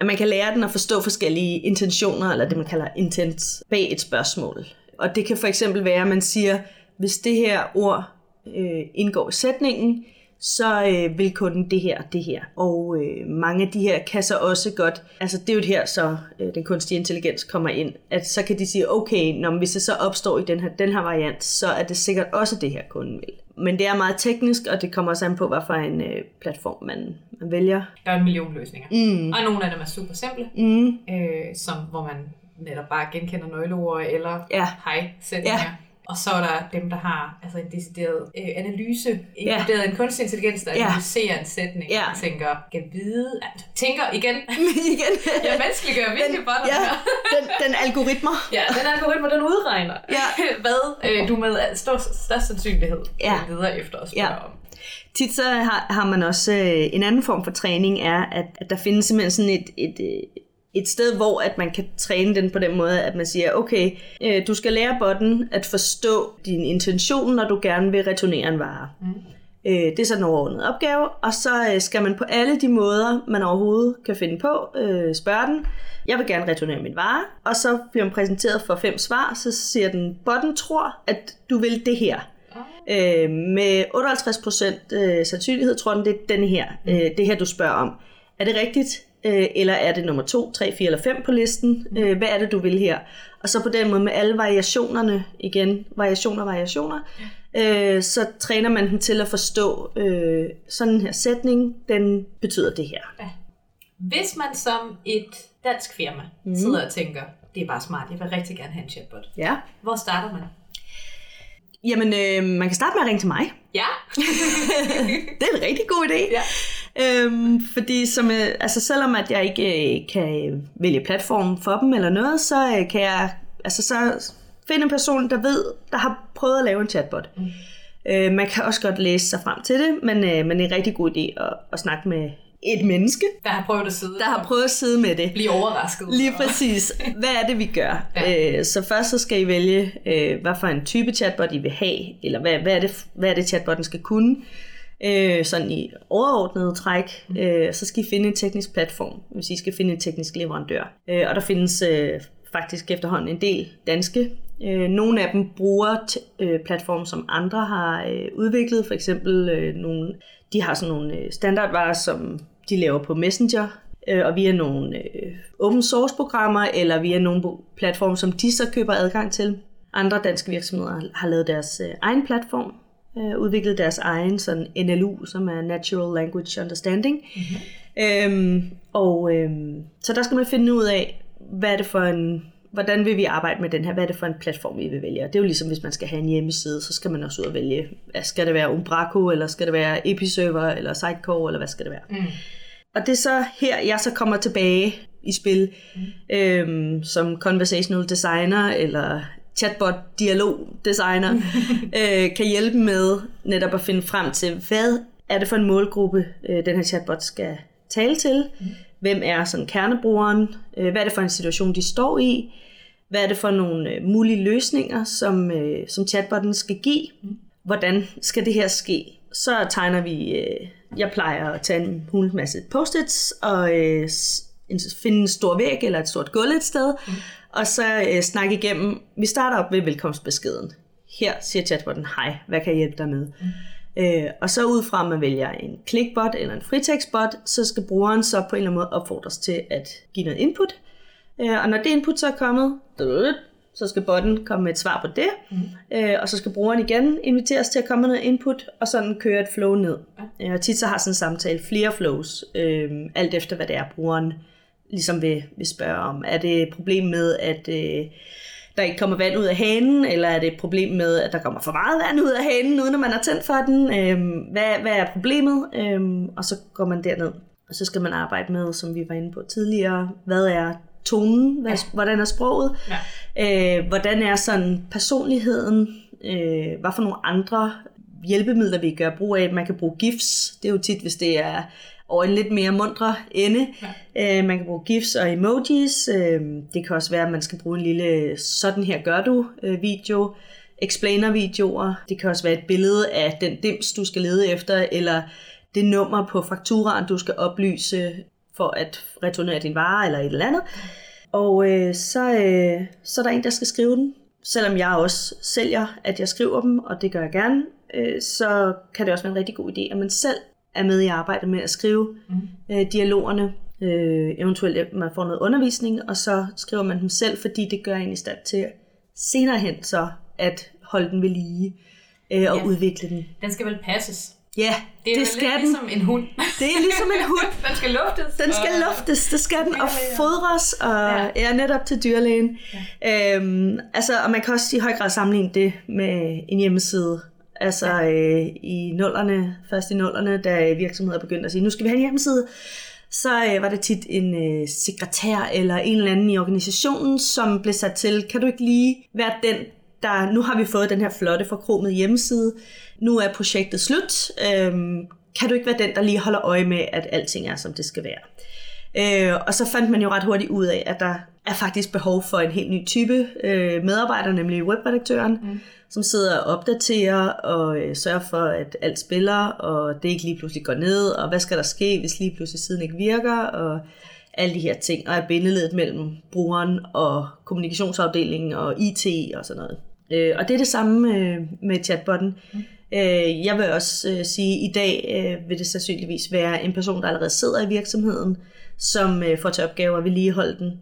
At man kan lære den at forstå forskellige intentioner, eller det man kalder intent, bag et spørgsmål. Og det kan for eksempel være, at man siger, hvis det her ord øh, indgår i sætningen, så øh, vil kunden det her det her. Og øh, mange af de her kan så også godt, altså det er jo det her, så øh, den kunstige intelligens kommer ind, at så kan de sige, okay, når, hvis det så opstår i den her, den her variant, så er det sikkert også det her, kunden vil. Men det er meget teknisk, og det kommer også an på, hvad for en øh, platform man, man vælger. Der er en million løsninger. Mm. Og nogle af dem er super simple, Mm. øh, som, hvor man netop bare genkender nøgleord eller Ja. hej-sætninger. Ja. Og så er der dem, der har altså en decideret øh, analyse, inkluderet en kunstig intelligens, der Ja. analyserer en sætning Ja. og tænker, kan vide, at, tænker igen, Igen. jeg menneskeliggør virkelig for dig ja, her. den, den algoritmer. Ja, den algoritme, den udregner, Ja. hvad øh, du med stor, størst sandsynlighed ja. videre efter at spørge Ja. om. Tit så har, har man også øh, en anden form for træning, er, at, at der findes simpelthen sådan et, et, øh, et sted, hvor at man kan træne den på den måde, at man siger, okay, øh, du skal lære botten at forstå din intention, når du gerne vil returnere en vare. Mm. Øh, det er sådan en overordnet opgave, og så øh, skal man på alle de måder, man overhovedet kan finde på, øh, spørge den, jeg vil gerne returnere min vare, og så bliver man præsenteret for fem svar, så siger den, botten tror, at du vil det her. Øh, med 58% øh, sandsynlighed tror den, det er den her, øh, det her, du spørger om. Er det rigtigt? Øh, eller er det nummer 2, 3, 4 eller 5 på listen? Øh, hvad er det, du vil her? Og så på den måde med alle variationerne, igen, variationer, variationer, øh, så træner man den til at forstå øh, sådan en her sætning, den betyder det her. Hvis man som et dansk firma mm. sidder og tænker, det er bare smart, jeg vil rigtig gerne have en chatbot. Ja. Hvor starter man? Jamen, øh, man kan starte med at ringe til mig. Ja, Det er en rigtig god idé. Ja. Øhm, fordi som, øh, altså selvom at jeg ikke øh, kan vælge platform for dem eller noget, så øh, kan jeg altså, så finde en person, der ved, der har prøvet at lave en chatbot. Mm. Øh, man kan også godt læse sig frem til det, men, øh, men det er en rigtig god idé at, at snakke med et menneske, der har prøvet at sidde der har prøvet at sidde med det. blive overrasket. Lige præcis. Hvad er det, vi gør? Ja. Øh, så først så skal I vælge, øh, hvad for en type chatbot I vil have, eller hvad, hvad, er, det, hvad er det, chatbotten skal kunne. Øh, sådan i overordnet træk, øh, så skal I finde en teknisk platform, hvis I skal finde en teknisk leverandør. Øh, og der findes øh, faktisk efterhånden en del danske. Øh, nogle af dem bruger øh, platforme, som andre har øh, udviklet. For eksempel øh, nogle, de har sådan nogle øh, standardvarer, som de laver på Messenger, øh, og via nogle øh, open source programmer, eller via nogle platforme, som de så køber adgang til. Andre danske virksomheder har lavet deres øh, egen platform, øh, udviklet deres egen sådan NLU, som er Natural Language Understanding. Mm-hmm. Øhm, og øhm, så der skal man finde ud af, hvad er det for en, hvordan vil vi arbejde med den her, hvad er det for en platform, vi vil vælge. Og det er jo ligesom, hvis man skal have en hjemmeside, så skal man også ud og vælge, skal det være Umbraco, eller skal det være Episerver, eller Sitecore, eller hvad skal det være. Mm. Og det er så her, jeg så kommer tilbage i spil mm. øhm, som conversational designer eller chatbot dialog designer, øh, kan hjælpe med netop at finde frem til, hvad er det for en målgruppe, øh, den her chatbot skal tale til, mm hvem er sådan kernebrugeren, øh, hvad er det for en situation, de står i, hvad er det for nogle øh, mulige løsninger, som, øh, som chatbotten skal give, hvordan skal det her ske, så tegner vi, øh, jeg plejer at tage en hul masse post-its og øh, en, finde en stor væg eller et stort gulv et sted, mm. og så øh, snakke igennem. Vi starter op ved velkomstbeskeden. Her siger chatbotten, hej, hvad kan jeg hjælpe dig med? Mm. Øh, og så ud fra, at man vælger en clickbot eller en fritekstbot, så skal brugeren så på en eller anden måde opfordres til at give noget input. Øh, og når det input så er kommet, så skal botten komme med et svar på det, mm. øh, og så skal brugeren igen inviteres til at komme med noget input, og sådan køre et flow ned. Øh, og tit så har sådan en samtale flere flows, øh, alt efter hvad det er, brugeren ligesom vil, vil spørge om. Er det et problem med, at øh, der ikke kommer vand ud af hanen, eller er det et problem med, at der kommer for meget vand ud af hanen, uden at man har tændt for den? Øhm, hvad, hvad er problemet? Øhm, og så går man derned. Og så skal man arbejde med, som vi var inde på tidligere, hvad er tonen, hvad, ja. hvordan er sproget, ja. øh, hvordan er sådan personligheden, øh, hvad for nogle andre hjælpemidler vi gør brug af. Man kan bruge GIFs, det er jo tit, hvis det er over en lidt mere mundre ende. Ja. Øh, man kan bruge GIFs og emojis. Øh, det kan også være, at man skal bruge en lille sådan her gør du øh, video, explainer-videoer. Det kan også være et billede af den dims, du skal lede efter, eller det nummer på fakturaen, du skal oplyse for at returnere din vare eller et eller andet. Og øh, så, øh, så er der en, der skal skrive den. Selvom jeg også sælger, at jeg skriver dem, og det gør jeg gerne, øh, så kan det også være en rigtig god idé, at man selv er med i arbejdet med at skrive mm. øh, dialogerne. Øh, eventuelt at man får noget undervisning, og så skriver man dem selv, fordi det gør en i stand til senere hen så at holde den ved lige øh, og ja. udvikle den. Den skal vel passes? Ja, det, er det skal lidt den. ligesom en hund. Det er ligesom en hund. den skal luftes. Den skal og... luftes, det skal den, og fodres, og ja. ja netop til dyrlægen. Ja. Øhm, altså, og man kan også i høj grad sammenligne det med en hjemmeside. Altså ja. øh, i nullerne, først i nullerne, da virksomheder begyndte at sige, nu skal vi have en hjemmeside, så øh, var det tit en øh, sekretær eller en eller anden i organisationen, som blev sat til, kan du ikke lige være den, der, nu har vi fået den her flotte forkromede hjemmeside, nu er projektet slut, øhm, kan du ikke være den, der lige holder øje med, at alting er, som det skal være. Øh, og så fandt man jo ret hurtigt ud af, at der er faktisk behov for en helt ny type øh, medarbejder, nemlig webredaktøren, mm. Som sidder og opdaterer og øh, sørger for, at alt spiller, og det ikke lige pludselig går ned, og hvad skal der ske, hvis lige pludselig siden ikke virker, og alle de her ting, og er bindeledet mellem brugeren og kommunikationsafdelingen og IT og sådan noget. Øh, og det er det samme øh, med chatbotten. Mm. Øh, jeg vil også øh, sige, at i dag øh, vil det sandsynligvis være en person, der allerede sidder i virksomheden, som øh, får til opgave at vedligeholde den.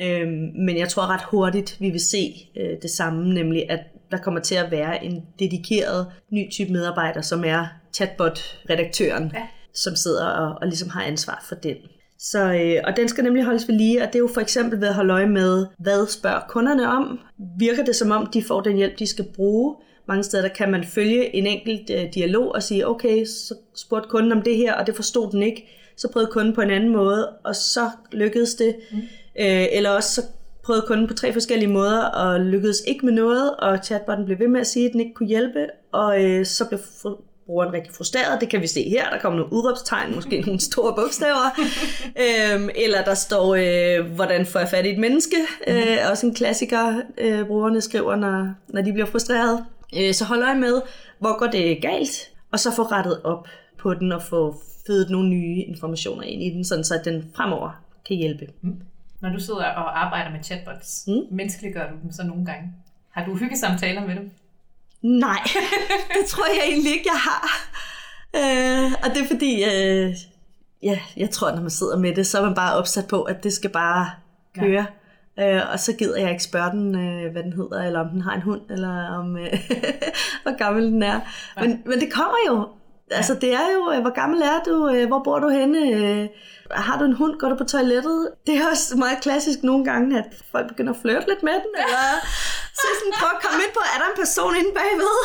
Øh, men jeg tror ret hurtigt, vi vil se øh, det samme, nemlig at der kommer til at være en dedikeret ny type medarbejder, som er chatbot-redaktøren, ja. som sidder og, og ligesom har ansvar for den. Så, øh, og den skal nemlig holdes ved lige, og det er jo for eksempel ved at holde øje med, hvad spørger kunderne om? Virker det som om, de får den hjælp, de skal bruge? Mange steder der kan man følge en enkelt øh, dialog og sige, okay, så spurgte kunden om det her, og det forstod den ikke. Så prøvede kunden på en anden måde, og så lykkedes det. Mm. Øh, eller også så prøvede kunden på tre forskellige måder, og lykkedes ikke med noget, og chatbotten blev ved med at sige, at den ikke kunne hjælpe, og øh, så blev brugeren rigtig frustreret. Det kan vi se her. Der kommer nogle udråbstegn, måske nogle store bogstaver. øhm, eller der står, øh, hvordan får jeg fat i et menneske? Øh, også en klassiker, øh, brugerne skriver, når, når de bliver frustreret. Øh, så hold øje med, hvor går det galt, og så få rettet op på den og få fødet nogle nye informationer ind i den, sådan så den fremover kan hjælpe. Mm. Når du sidder og arbejder med chatbots, mm. menneskeliggør du dem så nogle gange? Har du hyggesamtaler med dem? Nej, det tror jeg egentlig ikke, jeg har. Øh, og det er fordi, øh, ja, jeg tror, når man sidder med det, så er man bare opsat på, at det skal bare køre. Ja. Øh, og så gider jeg ikke spørge den, øh, hvad den hedder, eller om den har en hund, eller om øh, hvor gammel den er. Ja. Men, men det kommer jo. Altså det er jo, øh, hvor gammel er du, øh, hvor bor du henne, øh, har du en hund, går du på toilettet? Det er også meget klassisk nogle gange, at folk begynder at flirte lidt med den, eller så sådan, prøv at komme ind på, er der en person inde bagved?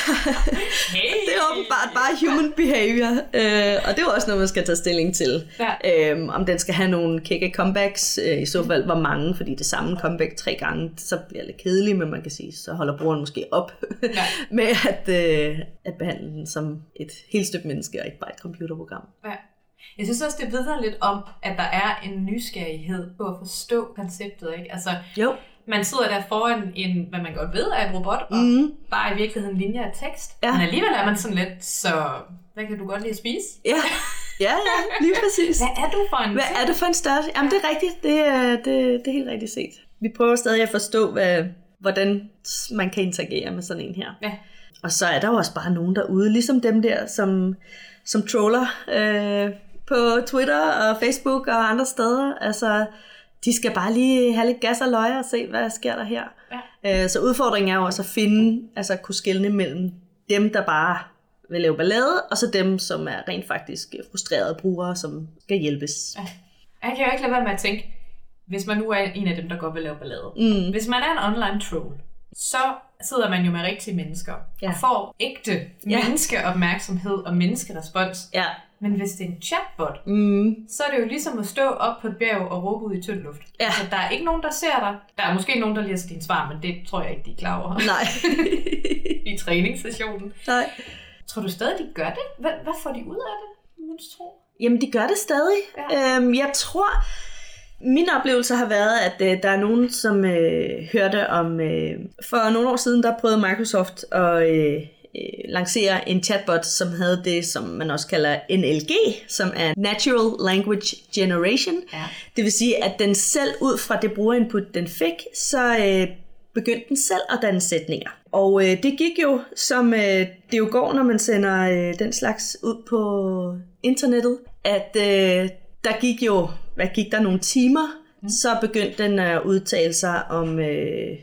hey. Det er åbenbart bare human behavior. Øh, og det er jo også noget, man skal tage stilling til. Ja. Øh, om den skal have nogle kække comebacks, øh, i så fald hvor mange, fordi det samme comeback tre gange, så bliver det lidt kedeligt, men man kan sige, så holder brugeren måske op ja. med at, øh, at behandle den som et helt stykke menneske, og ikke bare et computerprogram. Ja. Jeg synes også, det vidner lidt om, at der er en nysgerrighed på at forstå konceptet. Ikke? Altså, jo man sidder der foran en, hvad man godt ved er en robot, og mm. bare i virkeligheden linjer af tekst. Ja. Men alligevel er man sådan lidt, så hvad kan du godt lide at spise? Ja, ja, ja lige præcis. hvad er du for en Hvad er du for en størrelse? Jamen ja. det er rigtigt, det er, det, det er helt rigtigt set. Vi prøver stadig at forstå, hvad, hvordan man kan interagere med sådan en her. Ja. Og så er der jo også bare nogen derude, ligesom dem der, som, som troller øh, på Twitter og Facebook og andre steder. Altså, de skal bare lige have lidt gas og løje og se, hvad sker der her. Ja. Øh, så udfordringen er jo også at finde, altså at kunne skelne mellem dem, der bare vil lave ballade, og så dem, som er rent faktisk frustrerede brugere, som skal hjælpes. Ja. Jeg kan jo ikke lade være med at tænke, hvis man nu er en af dem, der godt vil lave ballade. Mm. Hvis man er en online troll, så sidder man jo med rigtige mennesker Ja. og får ægte Ja. menneskeopmærksomhed og menneskerespons. Ja. Men hvis det er en chatbot, Mm. så er det jo ligesom at stå op på et bjerg og råbe ud i tynd luft. Ja. Altså, der er ikke nogen, der ser dig. Der er måske nogen, der læser dine svar, men det tror jeg ikke, de er klar over Nej. i træningssessionen. Nej. Tror du stadig, de gør det? Hvad, hvad får de ud af det, må du tro? Jamen, de gør det stadig. Ja. Øhm, jeg tror, min oplevelse har været, at øh, der er nogen, som øh, hørte om... Øh, for nogle år siden, der prøvede Microsoft at øh, øh, lancere en chatbot, som havde det, som man også kalder NLG, som er Natural Language Generation. Ja. Det vil sige, at den selv ud fra det brugerinput, den fik, så øh, begyndte den selv at danne sætninger. Og øh, det gik jo, som øh, det jo går, når man sender øh, den slags ud på internettet, at øh, der gik jo, hvad gik der, nogle timer, mm. så begyndte den at udtale sig om øh,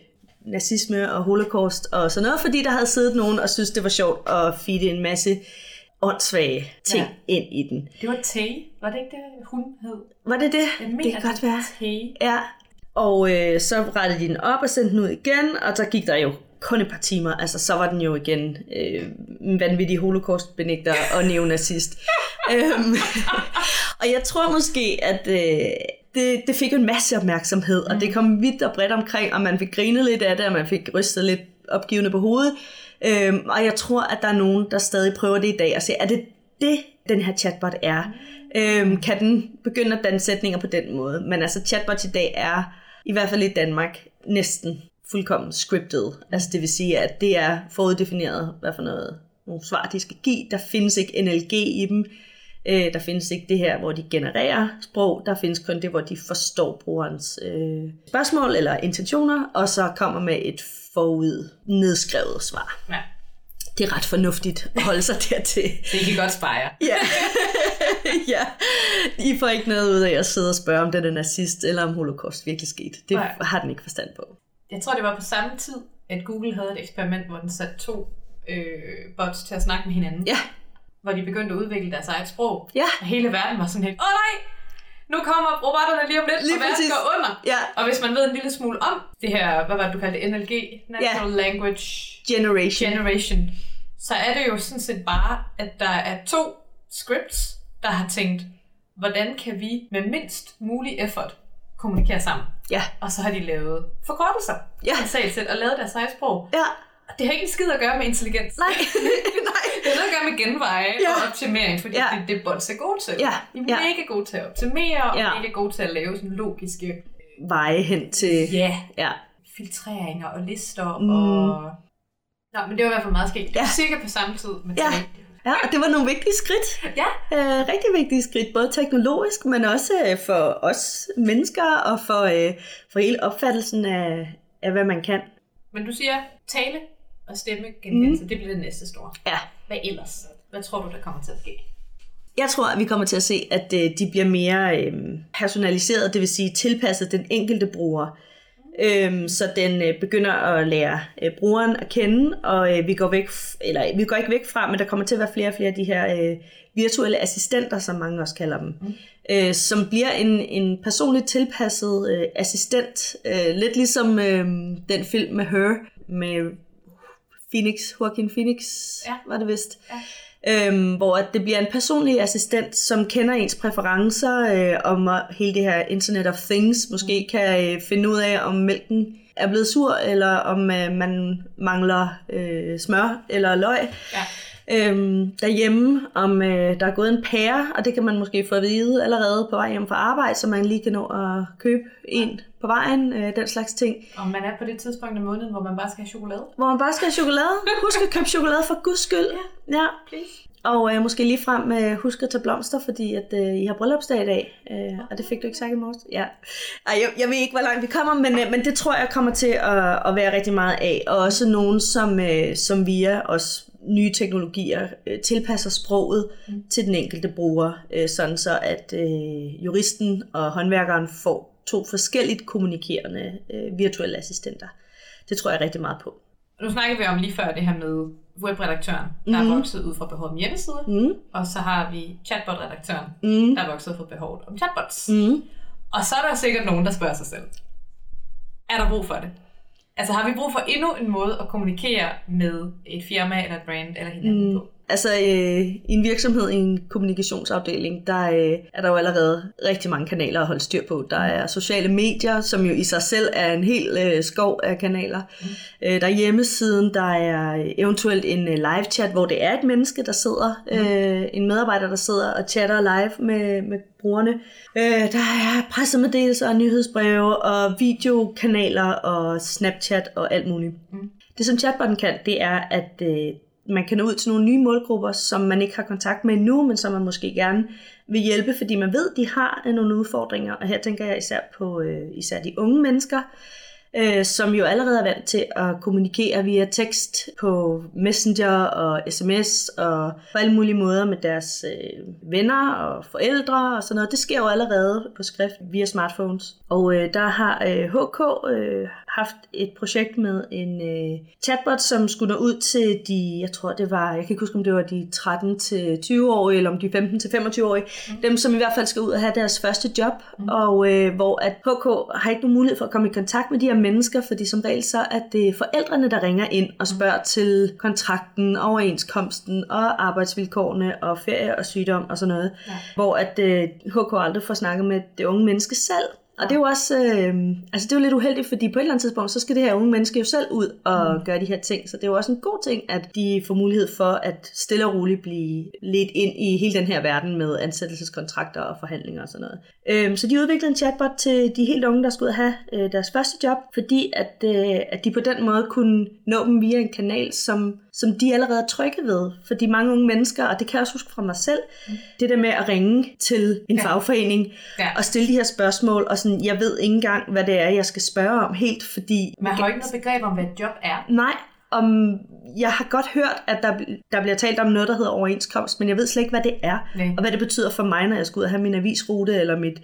nazisme og holocaust og sådan noget, fordi der havde siddet nogen og synes det var sjovt at feede en masse åndssvage ting Ja. ind i den. Det var Tay. Var det ikke det, hun hed? Var det det? Jeg mener, det kan godt være. Tay. Ja, og øh, så rettede de den op og sendte den ud igen, og så gik der jo kun et par timer, altså så var den jo igen øh, en vanvittig holocaustbenægter og neonazist. øhm, og jeg tror måske, at øh, det, det fik jo en masse opmærksomhed, og det kom vidt og bredt omkring, og man fik grinet lidt af det, og man fik rystet lidt opgivende på hovedet. Øhm, og jeg tror, at der er nogen, der stadig prøver det i dag, og siger, er det det, den her chatbot er? Øhm, kan den begynde at danne sætninger på den måde? Men altså chatbot i dag er, i hvert fald i Danmark, næsten fuldkommen scripted. Altså det vil sige, at det er foruddefineret, hvad for noget nogle svar, de skal give. Der findes ikke NLG i dem. Øh, der findes ikke det her, hvor de genererer sprog. Der findes kun det, hvor de forstår brugerens øh, spørgsmål eller intentioner, og så kommer med et forud nedskrevet svar. Ja. Det er ret fornuftigt at holde sig dertil. Det kan godt spejre. Ja. ja. I får ikke noget ud af at sidde og spørge, om den er nazist, eller om holocaust virkelig skete. Det Nej. har den ikke forstand på. Jeg tror, det var på samme tid, at Google havde et eksperiment, hvor den satte to øh, bots til at snakke med hinanden. Ja. Hvor de begyndte at udvikle deres eget sprog. Ja. Og hele verden var sådan helt, åh nej, nu kommer robotterne lige om lidt, Lige og verden præcis. går under. Ja. Og hvis man ved en lille smule om det her, hvad var det, du kaldte det, NLG, Natural Language Generation. Generation, så er det jo sådan set bare, at der er to scripts, der har tænkt, hvordan kan vi med mindst mulig effort kommunikere sammen? Ja. Og så har de lavet forkortelser Ja. og lavet deres eget sprog. Ja. Og det har ikke en skid at gøre med intelligens. Nej. Nej. Det har noget at gøre med genveje Ja. og optimering, fordi Ja. det, det er bots er gode til. Ja. De er Ja. mega gode til at optimere, og Ja. mega gode til at lave sådan logiske Veje hen til... ja, Ja. filtreringer og lister. Mm. Og... Nå, men det var i hvert fald meget sket. Det var Ja. cirka på samme tid med Ja. Ja, og det var nogle vigtige skridt. Ja, Øh, rigtig vigtige skridt, både teknologisk, men også øh, for os mennesker og for, øh, for hele opfattelsen af, af, hvad man kan. men du siger tale og stemme genkendelse, mm. det bliver det næste store. Ja. Hvad ellers? Hvad tror du, der kommer til at ske? Jeg tror, at vi kommer til at se, at øh, de bliver mere øh, personaliseret, det vil sige tilpasset den enkelte bruger. Øhm, så den øh, begynder at lære brugeren at kende, og vi går væk, eller vi går ikke væk fra, men der kommer til at være flere og flere af de her virtuelle assistenter, som mange også kalder dem, mm. som bliver en, en personligt tilpasset assistent, lidt ligesom den film med Her, med Phoenix, Joaquin Phoenix, Ja. var det vist. Ja. Øhm, hvor at det bliver en personlig assistent, som kender ens præferencer øh, om hele det her Internet of Things, måske kan øh, finde ud af, om mælken er blevet sur, eller om øh, man mangler øh, smør eller løg Ja. Øhm, derhjemme, om øh, der er gået en pære, og det kan man måske få at vide allerede på vej hjem fra arbejde, så man lige kan nå at købe en på vejen, øh, den slags ting. Og man er på det tidspunkt af måneden, hvor man bare skal have chokolade. Hvor man bare skal have chokolade. Husk at købe chokolade for guds skyld. Ja. ja. Please. Og øh, måske lige frem øh, husk at tage blomster, fordi at øh, I har bryllupsdag i dag. Øh, og det fik du ikke sagt i morges. Ja. Ej, jeg, jeg ved ikke, hvor langt vi kommer, men, øh, men det tror jeg kommer til at, at være rigtig meget af. Og også nogen, som, øh, som via os nye teknologier øh, tilpasser sproget mm. til den enkelte bruger, øh, sådan så at øh, juristen og håndværkeren får to forskelligt kommunikerende øh, virtuelle assistenter. Det tror jeg rigtig meget på. Nu snakkede vi om lige før det her med webredaktøren, der Mhm. er vokset ud fra behovet om hjemmesider. Mm. Og så har vi chatbot-redaktøren, Mm. der er vokset fra behovet om chatbots. Mm. Og så er der sikkert nogen, der spørger sig selv. Er der brug for det? Altså har vi brug for endnu en måde at kommunikere med et firma eller et brand eller hinanden mm. på? Altså øh, i en virksomhed, i en kommunikationsafdeling, der øh, er der jo allerede rigtig mange kanaler at holde styr på. Der er sociale medier, som jo i sig selv er en hel øh, skov af kanaler. Mm. Øh, der er hjemmesiden, der er eventuelt en øh, live chat, hvor det er et menneske, der sidder, mm. øh, en medarbejder, der sidder og chatter live med, med brugerne. Øh, der er pressemeddelelser og nyhedsbreve og videokanaler og Snapchat og alt muligt. Mm. Det som chatbotten kan, det er, at øh, man kan nå ud til nogle nye målgrupper, som man ikke har kontakt med endnu, men som man måske gerne vil hjælpe, fordi man ved, de har nogle udfordringer. Og her tænker jeg især på øh, især de unge mennesker, øh, som jo allerede er vant til at kommunikere via tekst på Messenger og sms og på alle mulige måder med deres øh, venner og forældre og sådan noget. Det sker jo allerede på skrift via smartphones. Og øh, der har øh, HK øh, haft et projekt med en øh, chatbot, som skulle nå ud til de, jeg tror det var, jeg kan ikke huske om det var de 13-20-årige, eller om de 15-25-årige, mm. dem som i hvert fald skal ud og have deres første job, mm. og øh, hvor at HK har ikke nogen mulighed for at komme i kontakt med de her mennesker, fordi som regel så er det forældrene, der ringer ind og spørger mm. til kontrakten, overenskomsten og arbejdsvilkårene og ferie og sygdom og sådan noget, ja. hvor at øh, HK aldrig får snakket med det unge menneske selv, og det er jo også, øh, altså det er jo lidt uheldigt, fordi på et eller andet tidspunkt, så skal det her unge menneske jo selv ud og mm. gøre de her ting. Så det er jo også en god ting, at de får mulighed for at stille og roligt blive lidt ind i hele den her verden med ansættelseskontrakter og forhandlinger og sådan noget. Øh, så de udviklede en chatbot til de helt unge, der skulle have øh, deres første job, fordi at, øh, at de på den måde kunne nå dem via en kanal, som som de allerede er trygge ved. Fordi mange unge mennesker, og det kan jeg også huske fra mig selv, mm. det der med at ringe til en ja. fagforening ja. og stille de her spørgsmål, og sådan, jeg ved ikke engang, hvad det er, jeg skal spørge om helt, fordi... Man har jo ikke noget begreb om, hvad et job er. Nej, om, jeg har godt hørt, at der, der bliver talt om noget, der hedder overenskomst, men jeg ved slet ikke, hvad det er, Nej. og hvad det betyder for mig, når jeg skal ud og have min avisrute, eller mit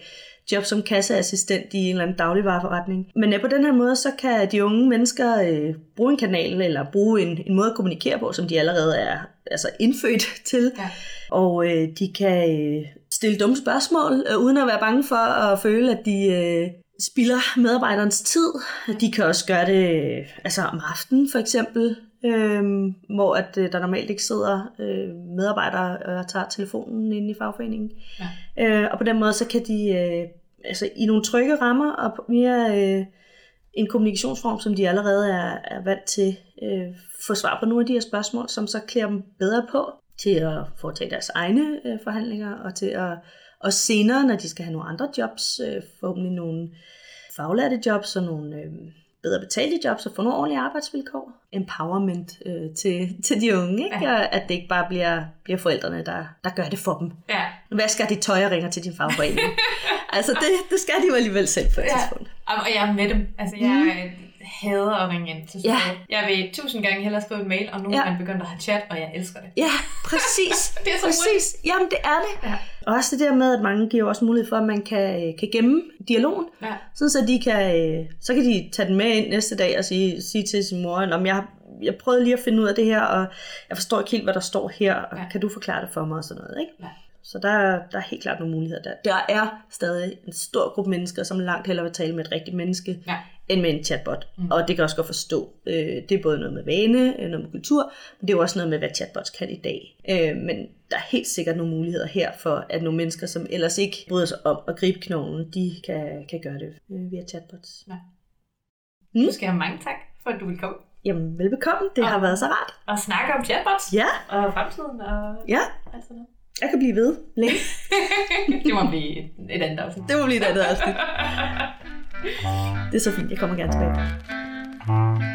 job som kasseassistent i en eller anden dagligvareforretning. Men ja, på den her måde, så kan de unge mennesker øh, bruge en kanal, eller bruge en, en måde at kommunikere på, som de allerede er altså indfødt til. Ja. Og øh, de kan øh, stille dumme spørgsmål, øh, uden at være bange for at føle, at de øh, spilder medarbejderens tid. De kan også gøre det altså om aftenen for eksempel, øh, hvor at, øh, der normalt ikke sidder øh, medarbejdere og tager telefonen inde i fagforeningen. Ja. Øh, og på den måde så kan de øh, altså i nogle trygge rammer og mere øh, en kommunikationsform, som de allerede er, er vant til, øh, få svar på nogle af de her spørgsmål, som så klæder dem bedre på til at foretage deres egne øh, forhandlinger og til at og senere, når de skal have nogle andre jobs, øh, forhåbentlig nogle faglærte jobs og nogle øh, bedre betalte jobs og få nogle ordentlige arbejdsvilkår. Empowerment øh, til, til de unge, ikke? Ja. Og at det ikke bare bliver, bliver forældrene, der, der gør det for dem. Ja. Hvad skal de tøj og ringer til din fagforening? altså det, det skal de jo alligevel selv på et ja. tidspunkt. Og jeg er med dem. Altså jeg, mm hader at ringe ind til ja. Jeg vil tusind gange hellere skrive en mail, og nu ja. er man begyndt at have chat, og jeg elsker det. Ja, præcis. det er så præcis. Muligt. Jamen, det er det. Ja. Og også det der med, at mange giver også mulighed for, at man kan, kan gemme dialogen, ja. sådan så de kan, så kan de tage den med ind næste dag og sige, sige til sin mor, om jeg jeg prøvede lige at finde ud af det her, og jeg forstår ikke helt, hvad der står her, og ja. kan du forklare det for mig og sådan noget, ikke? Ja. Så der, der er helt klart nogle muligheder der. Der er stadig en stor gruppe mennesker, som langt hellere vil tale med et rigtigt menneske, ja. End med en chatbot. Mm. Og det kan også godt forstå. Øh, det er både noget med vane, øh, noget med kultur, men det er jo også noget med, hvad chatbots kan i dag. Øh, men der er helt sikkert nogle muligheder her for, at nogle mennesker, som ellers ikke bryder sig om at gribe knoglen, de kan, kan gøre det via chatbots. Ja. Mm. Du skal have mange tak for, at du vil komme. Jamen, velbekomme. Det og, har været så rart. Og snakke om chatbots. Ja. Og fremtiden og ja. alt sådan noget. Jeg kan blive ved længe. det må blive et andet afsnit. Det må blive et andet afsnit. Det er så fint. Jeg kommer gerne tilbage.